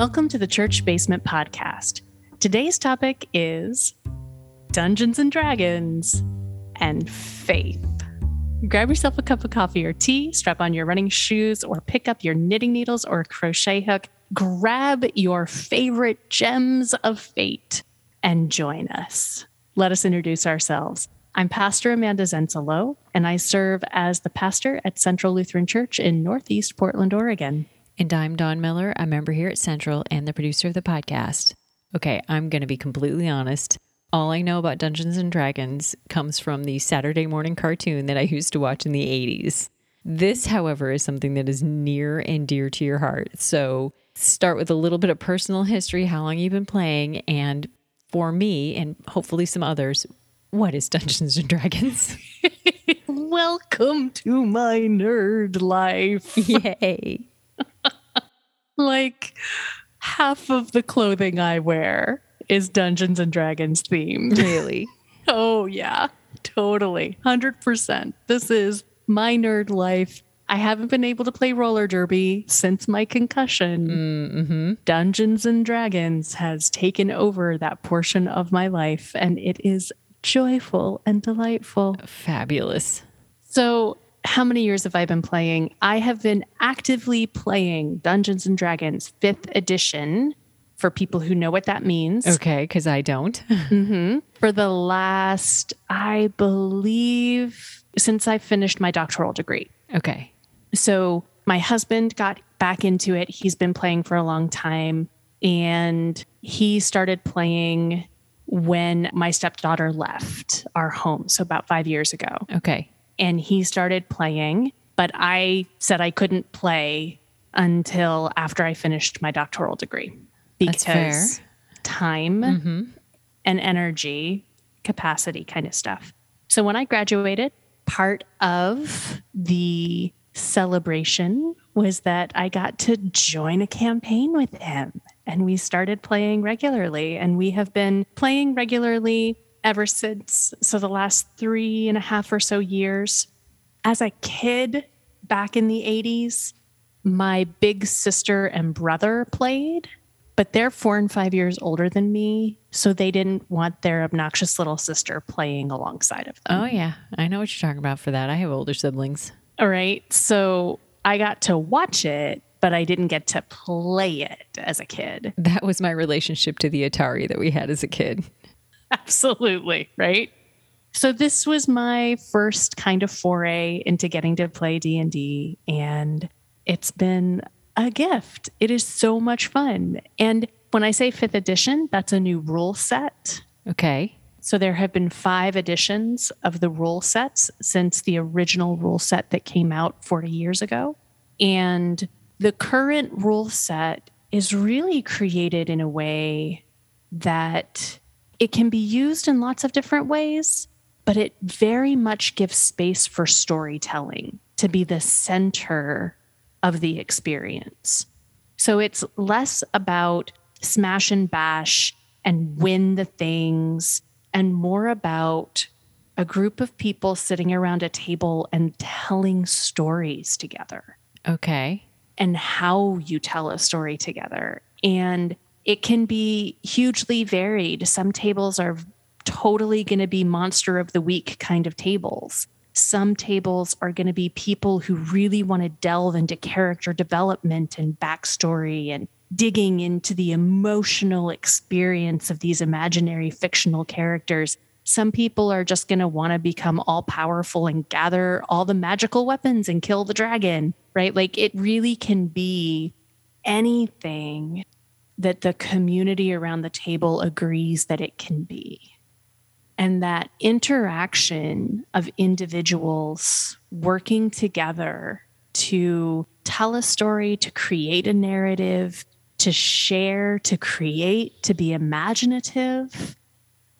Welcome to the Church Basement Podcast. Today's topic is Dungeons and Dragons and faith. Grab yourself a cup of coffee or tea, strap on your running shoes, or pick up your knitting needles or crochet hook. Grab your favorite gems of fate and join us. Let us introduce ourselves. I'm Pastor Amanda Zensalo, and I serve as the pastor at Central Lutheran Church in Northeast Portland, Oregon. And I'm Don Miller, a member here at Central and the producer of the podcast. Okay, I'm going to be completely honest. All I know about Dungeons and Dragons comes from the Saturday morning cartoon that I used to watch in the 80s. This, however, is something that is near and dear to your heart. So, start with a little bit of personal history, how long you've been playing, and for me, and hopefully some others, what is Dungeons and Dragons? Welcome to my nerd life. Yay. Like half of the clothing I wear is Dungeons and Dragons themed. Really? oh, yeah, totally. 100%. This is my nerd life. I haven't been able to play roller derby since my concussion. Mm-hmm. Dungeons and Dragons has taken over that portion of my life, and it is joyful and delightful. Fabulous. So, how many years have I been playing? I have been actively playing Dungeons and Dragons 5th edition for people who know what that means. Okay, because I don't. hmm For the last, I believe, since I finished my doctoral degree. Okay. So, my husband got back into it. He's been playing for a long time and he started playing when my stepdaughter left our home. So, about five years ago Okay. And he started playing, but I said I couldn't play until after I finished my doctoral degree because time Mm-hmm. and energy, capacity kind of stuff. So when I graduated, part of the celebration was that I got to join a campaign with him and we started playing regularly and we have been playing regularly ever since. So the last three and a half or so years. As a kid back in the 80s, my big sister and brother played but they're four and five years older than me. So they didn't want their obnoxious little sister playing alongside of them. Oh, yeah. I know what you're talking about for that. I have older siblings. All right. So I got to watch it, but I didn't get to play it as a kid. That was my relationship to the Atari that we had as a kid. Absolutely. Right. So this was my first kind of foray into getting to play D&D and it's been a gift. It is so much fun. And when I say 5th edition, that's a new rule set. Okay. So there have been five editions of the rule sets since the original rule set that came out 40 years ago. And the current rule set is really created in a way that it can be used in lots of different ways, but it very much gives space for storytelling to be the center of the experience. So it's less about smash and bash and win the things and more about a group of people sitting around a table and telling stories together Okay. and how you tell a story together. And it can be hugely varied. Some tables are totally going to be monster of the week kind of tables. Some tables are going to be people who really want to delve into character development and backstory and digging into the emotional experience of these imaginary fictional characters. Some people are just going to want to become all powerful and gather all the magical weapons and kill the dragon, right? Like it really can be anything that the community around the table agrees that it can be. And that interaction of individuals working together to tell a story, to create a narrative, to share, to create, to be imaginative,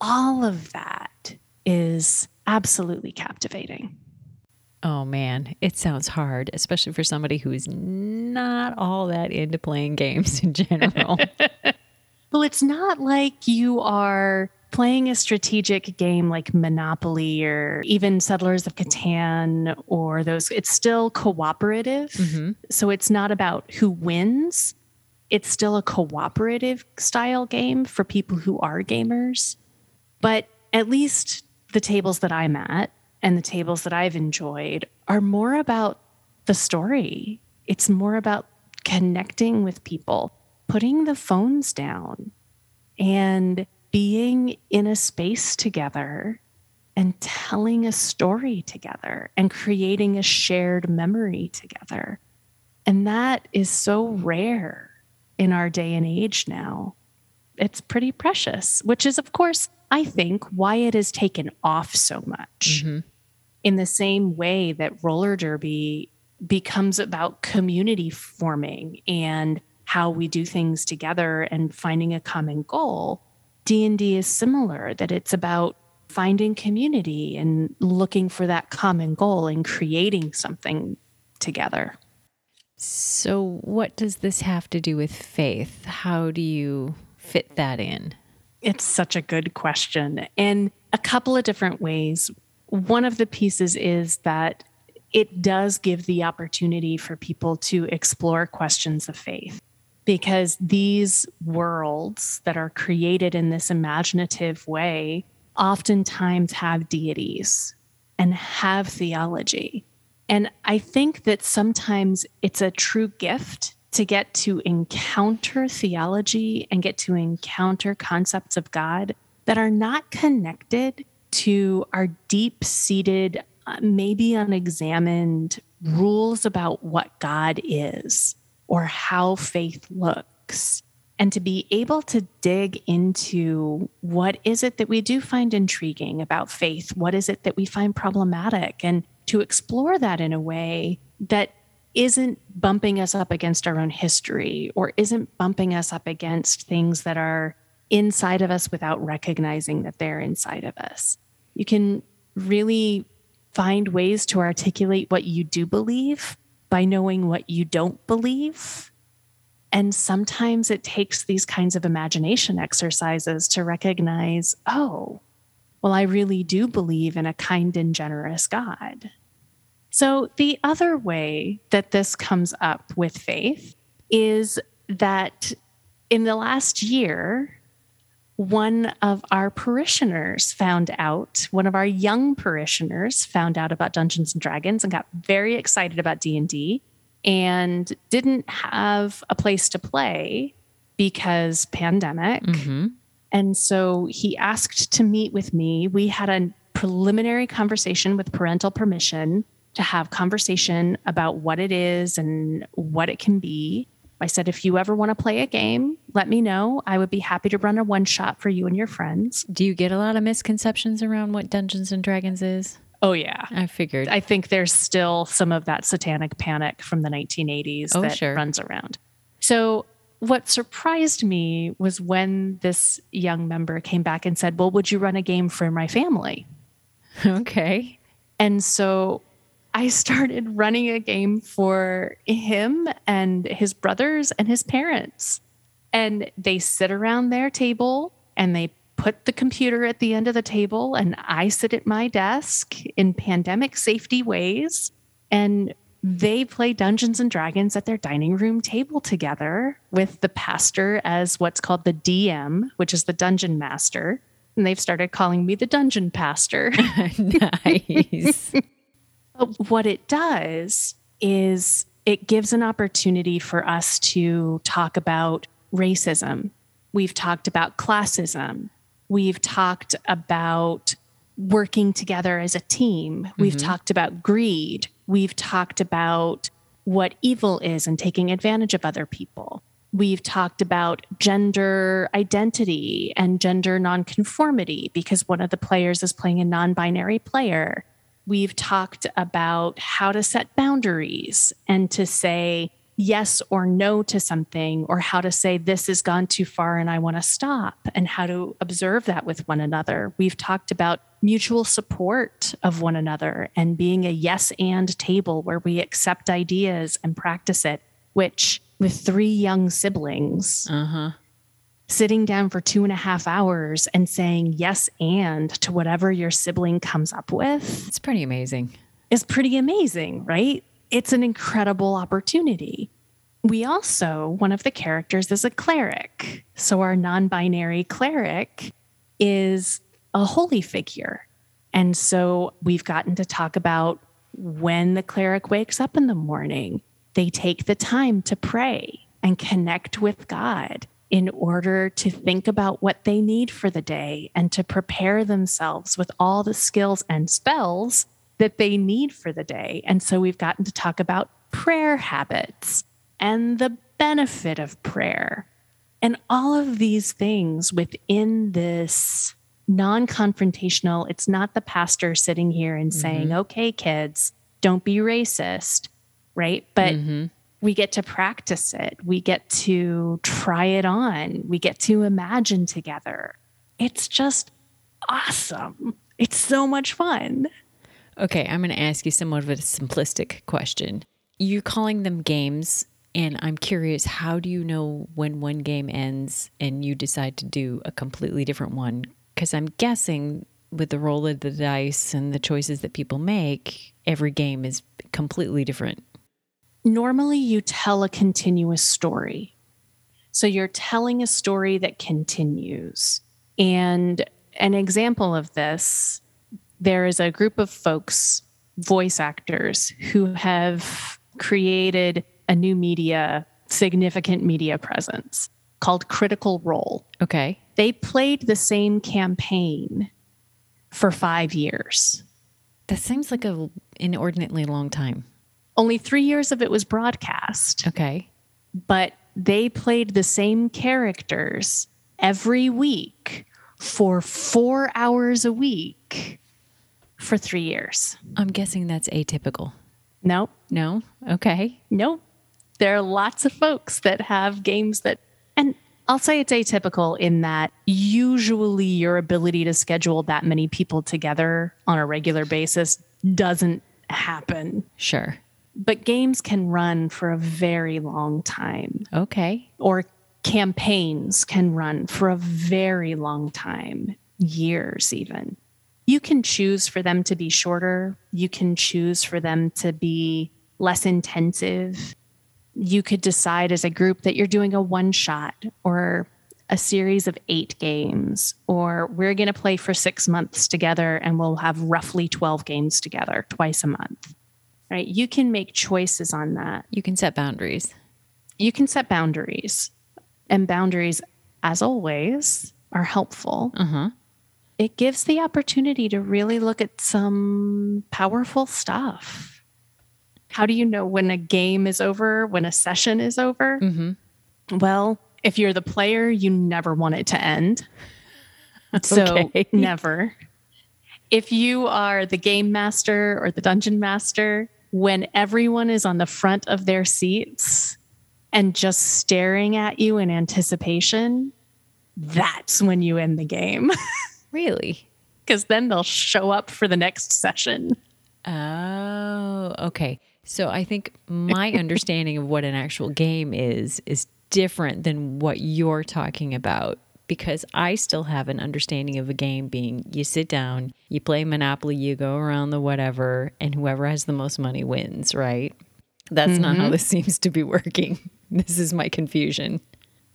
all of that is absolutely captivating. Oh, man. It sounds hard, especially for somebody who is not all that into playing games in general. Well, it's not like you are playing a strategic game like Monopoly or even Settlers of Catan or those. It's still cooperative. Mhm. So it's not about who wins, it's still a cooperative style game for people who are gamers. But at least the tables that I'm at and the tables that I've enjoyed are more about the story. It's more about connecting with people, putting the phones down, and being in a space together and telling a story together and creating a shared memory together. And that is so rare in our day and age now. It's pretty precious, which is, of course, I think why it has taken off so much. Mm-hmm. In the same way that roller derby becomes about community forming and how we do things together and finding a common goal, D&D is similar that it's about finding community and looking for that common goal and creating something together. So, what does this have to do with faith? How do you fit that in? It's such a good question. And a couple of different ways. One of the pieces is that it does give the opportunity for people to explore questions of faith because these worlds that are created in this imaginative way oftentimes have deities and have theology. And I think that sometimes it's a true gift to get to encounter theology and get to encounter concepts of God that are not connected to our deep seated, uh, maybe unexamined rules about what God is or how faith looks and to be able to dig into what is it that we do find intriguing about faith? What is it that we find problematic? And to explore that in a way that isn't bumping us up against our own history or isn't bumping us up against things that are inside of us without recognizing that they're inside of us. You can really find ways to articulate what you do believe by knowing what you don't believe and sometimes it takes these kinds of imagination exercises to recognize, oh, well, I really do believe in a kind and generous God. So, the other way that this comes up with faith is that in the last year, one of our parishioners found out, one of our young parishioners found out about Dungeons and Dragons and got very excited about D&D and didn't have a place to play because pandemic. Mm-hmm. And so he asked to meet with me. We had a preliminary conversation with parental permission to have conversation about what it is and what it can be. I said, if you ever want to play a game, let me know. I would be happy to run a one shot for you and your friends. Do you get a lot of misconceptions around what Dungeons and Dragons is? Oh yeah, I figured. I think there's still some of that satanic panic from the 1980s oh, that sure. runs around. So what surprised me was when this young member came back and said, "Well, would you run a game for my family?" Okay. And so I started running a game for him and his brothers and his parents. And they sit around their table and they put the computer at the end of the table and I sit at my desk in pandemic safety ways and they play Dungeons and Dragons at their dining room table together with the pastor as what's called the DM, which is the dungeon master. And they've started calling me the dungeon pastor. nice. what it does is it gives an opportunity for us to talk about racism. We've talked about classism. We've talked about working together as a team. We've mm-hmm. talked about greed. We've talked about what evil is and taking advantage of other people. We've talked about gender identity and gender nonconformity because one of the players is playing a non binary player. We've talked about how to set boundaries and to say, yes or no to something, or how to say, this has gone too far and I want to stop, and how to observe that with one another. We've talked about mutual support of one another and being a yes and table where we accept ideas and practice it, which with three young siblings, uh-huh. Sitting down for two and a half hours and saying yes and to whatever your sibling comes up with. It's pretty amazing. It's pretty amazing, right? it's an incredible opportunity. We also, one of the characters is a cleric. So our non binary cleric is a holy figure. And so we've gotten to talk about when the cleric wakes up in the morning, they take the time to pray and connect with God in order to think about what they need for the day and to prepare themselves with all the skills and spells that they need for the day. And so we've gotten to talk about prayer habits and the benefit of prayer and all of these things within this non confrontational, it's not the pastor sitting here and mm-hmm. saying, okay, kids, don't be racist, right? But mm-hmm. We get to practice it, we get to try it on, we get to imagine together. It's just awesome. It's so much fun. Okay, I'm going to ask you somewhat of a simplistic question. You're calling them games, and I'm curious how do you know when one game ends and you decide to do a completely different one? Because I'm guessing with the roll of the dice and the choices that people make, every game is completely different. Normally, you tell a continuous story. So you're telling a story that continues. And an example of this there is a group of folks, voice actors, who have created a new media, significant media presence called Critical Role. Okay. They played the same campaign for five years. That seems like an inordinately long time. Only three years of it was broadcast. Okay. But they played the same characters every week for four hours a week for three years. I'm guessing that's atypical. Nope. No? Okay. Nope. There are lots of folks that have games that, and I'll say it's atypical in that usually your ability to schedule that many people together on a regular basis doesn't happen. Sure. But games can run for a very long time. Okay. Or campaigns can run for a very long time, years even. You can choose for them to be shorter, you can choose for them to be less intensive you could decide as a group that you're doing a one shot or a series of eight games, or we're going to play for six months together and we'll have roughly 12 games together twice a month. Right? You can make choices on that. You can set boundaries. You can set boundaries. And boundaries, as always, are helpful. Uh-huh. It gives the opportunity to really look at some powerful stuff how do you know when a game is over, when a session is over? Mm-hmm. Well, if you're the player, you never want it to end. So, never. If you are the game master or the dungeon master, when everyone is on the front of their seats and just staring at you in anticipation, that's when you end the game. really? Because then they'll show up for the next session. Oh, okay. So I think my understanding of what an actual game is is different than what you're talking about because I still have an understanding of a game being you sit down, you play Monopoly, you go around the whatever, and whoever has the most money wins, right? That's mm-hmm. not how mm-hmm. this seems to be working. This is my confusion.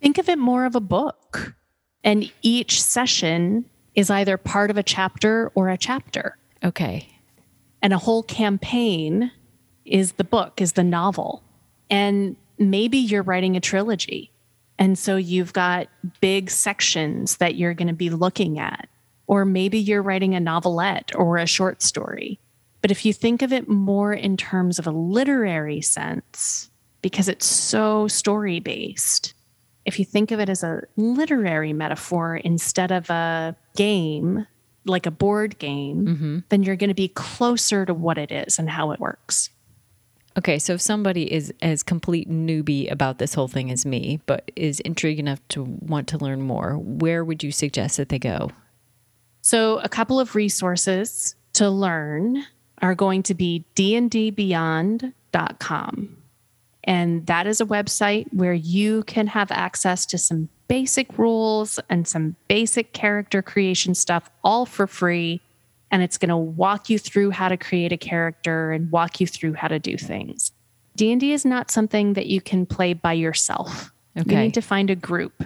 Think of it more of a book. And each session is either part of a chapter or a chapter. Okay. And a whole campaign is the book, is the novel. And maybe you're writing a trilogy. And so you've got big sections that you're going to be looking at. Or maybe you're writing a novelette or a short story. But if you think of it more in terms of a literary sense, because it's so story based, if you think of it as a literary metaphor instead of a game, like a board game, mm-hmm. then you're going to be closer to what it is and how it works. Okay, so if somebody is as complete newbie about this whole thing as me, but is intrigued enough to want to learn more, where would you suggest that they go? So, a couple of resources to learn are going to be dndbeyond.com. And that is a website where you can have access to some basic rules and some basic character creation stuff all for free and it's going to walk you through how to create a character and walk you through how to do things. D&D is not something that you can play by yourself. Okay. You need to find a group.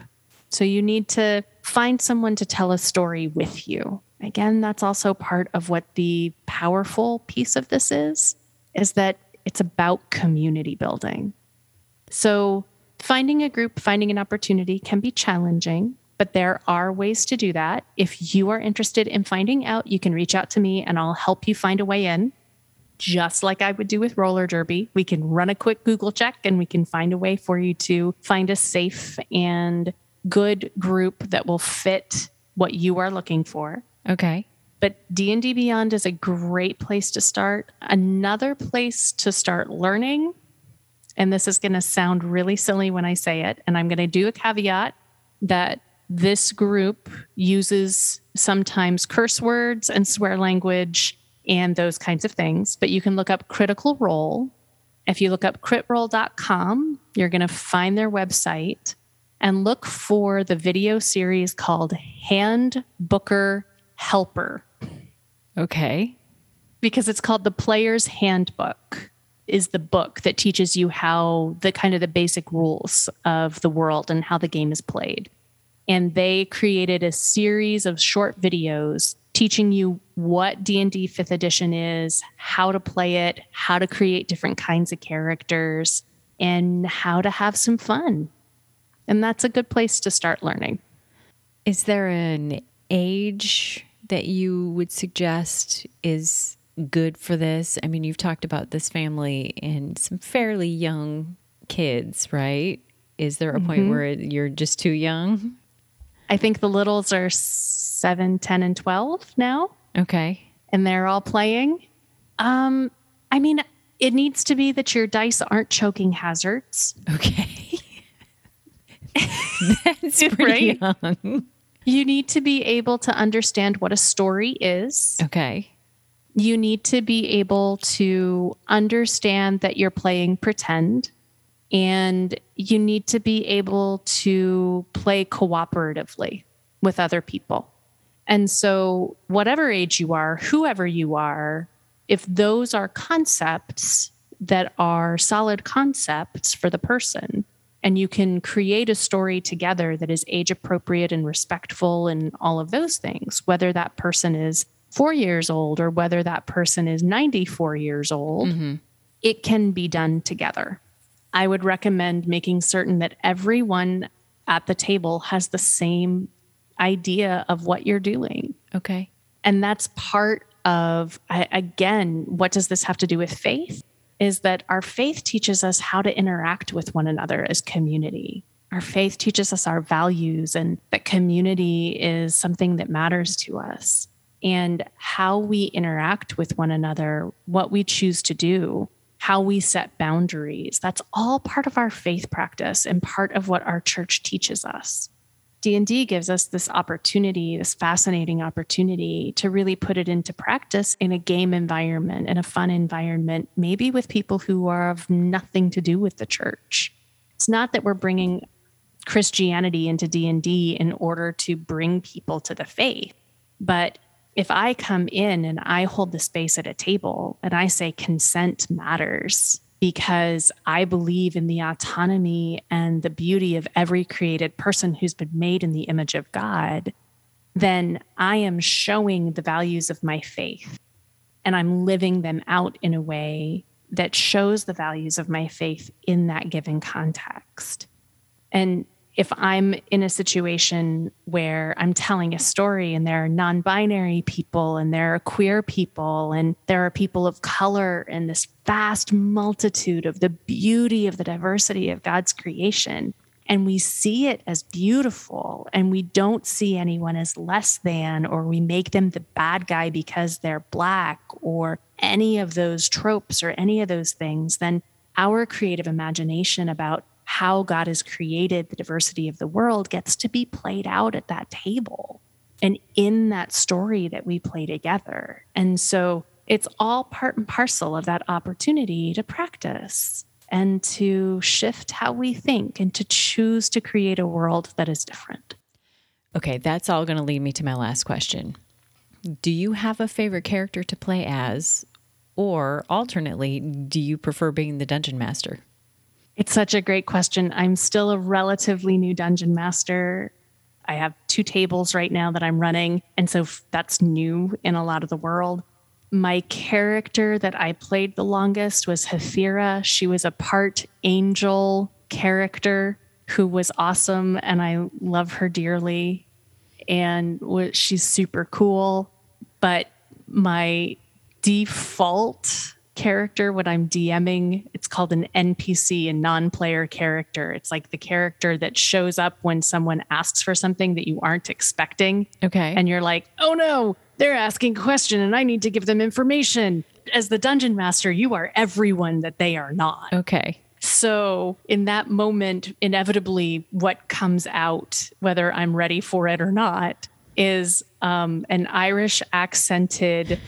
So you need to find someone to tell a story with you. Again, that's also part of what the powerful piece of this is is that it's about community building. So finding a group, finding an opportunity can be challenging, but there are ways to do that. If you are interested in finding out, you can reach out to me and I'll help you find a way in. Just like I would do with roller derby, we can run a quick Google check and we can find a way for you to find a safe and good group that will fit what you are looking for. Okay. But D&D Beyond is a great place to start. Another place to start learning and this is going to sound really silly when I say it and I'm going to do a caveat that this group uses sometimes curse words and swear language and those kinds of things, but you can look up Critical Role. If you look up critrole.com, you're going to find their website and look for the video series called Handbooker Helper Okay. because it's called the Player's Handbook is the book that teaches you how the kind of the basic rules of the world and how the game is played. And they created a series of short videos teaching you what D&D 5th edition is, how to play it, how to create different kinds of characters, and how to have some fun. And that's a good place to start learning. Is there an age that you would suggest is good for this? I mean, you've talked about this family and some fairly young kids, right? Is there a point mm-hmm. where you're just too young? I think the littles are 7, 10, and 12 now. Okay. and they're all playing. Um, I mean, it needs to be that your dice aren't choking hazards. Okay. That's pretty young. You need to be able to understand what a story is. Okay. You need to be able to understand that you're playing pretend. And you need to be able to play cooperatively with other people. And so, whatever age you are, whoever you are, if those are concepts that are solid concepts for the person, and you can create a story together that is age appropriate and respectful and all of those things, whether that person is four years old or whether that person is 94 years old, mm-hmm. it can be done together. I would recommend making certain that everyone at the table has the same idea of what you're doing. Okay. And that's part of, I- again, what does this have to do with faith? Is that our faith teaches us how to interact with one another as community. Our faith teaches us our values and that community is something that matters to us. And how we interact with one another, what we choose to do, how we set boundaries, that's all part of our faith practice and part of what our church teaches us. D&D gives us this opportunity, this fascinating opportunity to really put it into practice in a game environment, in a fun environment, maybe with people who are of nothing to do with the church. It's not that we're bringing Christianity into D&D in order to bring people to the faith, but if I come in and I hold the space at a table and I say consent matters, because I believe in the autonomy and the beauty of every created person who's been made in the image of God, then I am showing the values of my faith and I'm living them out in a way that shows the values of my faith in that given context. And if I'm in a situation where I'm telling a story and there are non binary people and there are queer people and there are people of color and this vast multitude of the beauty of the diversity of God's creation, and we see it as beautiful and we don't see anyone as less than or we make them the bad guy because they're black or any of those tropes or any of those things, then our creative imagination about how God has created the diversity of the world gets to be played out at that table and in that story that we play together. And so it's all part and parcel of that opportunity to practice and to shift how we think and to choose to create a world that is different. Okay, that's all going to lead me to my last question. Do you have a favorite character to play as, Or alternately, do you prefer being the dungeon master? It's such a great question. I'm still a relatively new dungeon master. I have two tables right now that I'm running. And so that's new in a lot of the world. My character that I played the longest was Hethira. She was a part angel character who was awesome, and I love her dearly. And she's super cool. But my default character when I'm DMing. It's called an NPC, a non player character. It's like the character that shows up when someone asks for something that you aren't expecting. Okay. And you're like, oh no, they're asking a question and I need to give them information. As the dungeon master, you are everyone that they are not. Okay. So, in that moment, inevitably, what comes out, whether I'm ready for it or not, is um, an Irish accented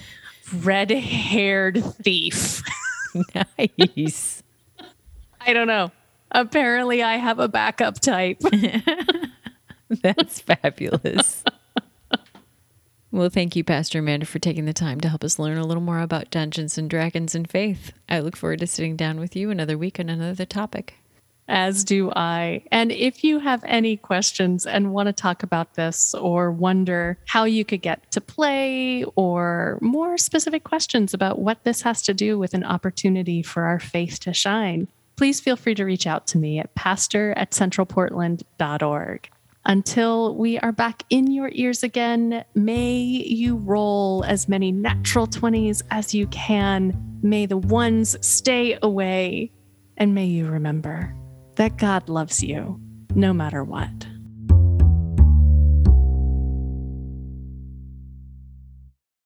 red haired thief. nice. I don't know. Apparently, I have a backup type. That's fabulous. well, thank you, Pastor Amanda, for taking the time to help us learn a little more about Dungeons and Dragons and faith. I look forward to sitting down with you another week on another topic as do I. And if you have any questions and want to talk about this or wonder how you could get to play or more specific questions about what this has to do with an opportunity for our faith to shine, please feel free to reach out to me at pastor at centralportland.org. Until we are back in your ears again, may you roll as many natural 20s as you can. May the ones stay away. And may you remember that God loves you no matter what.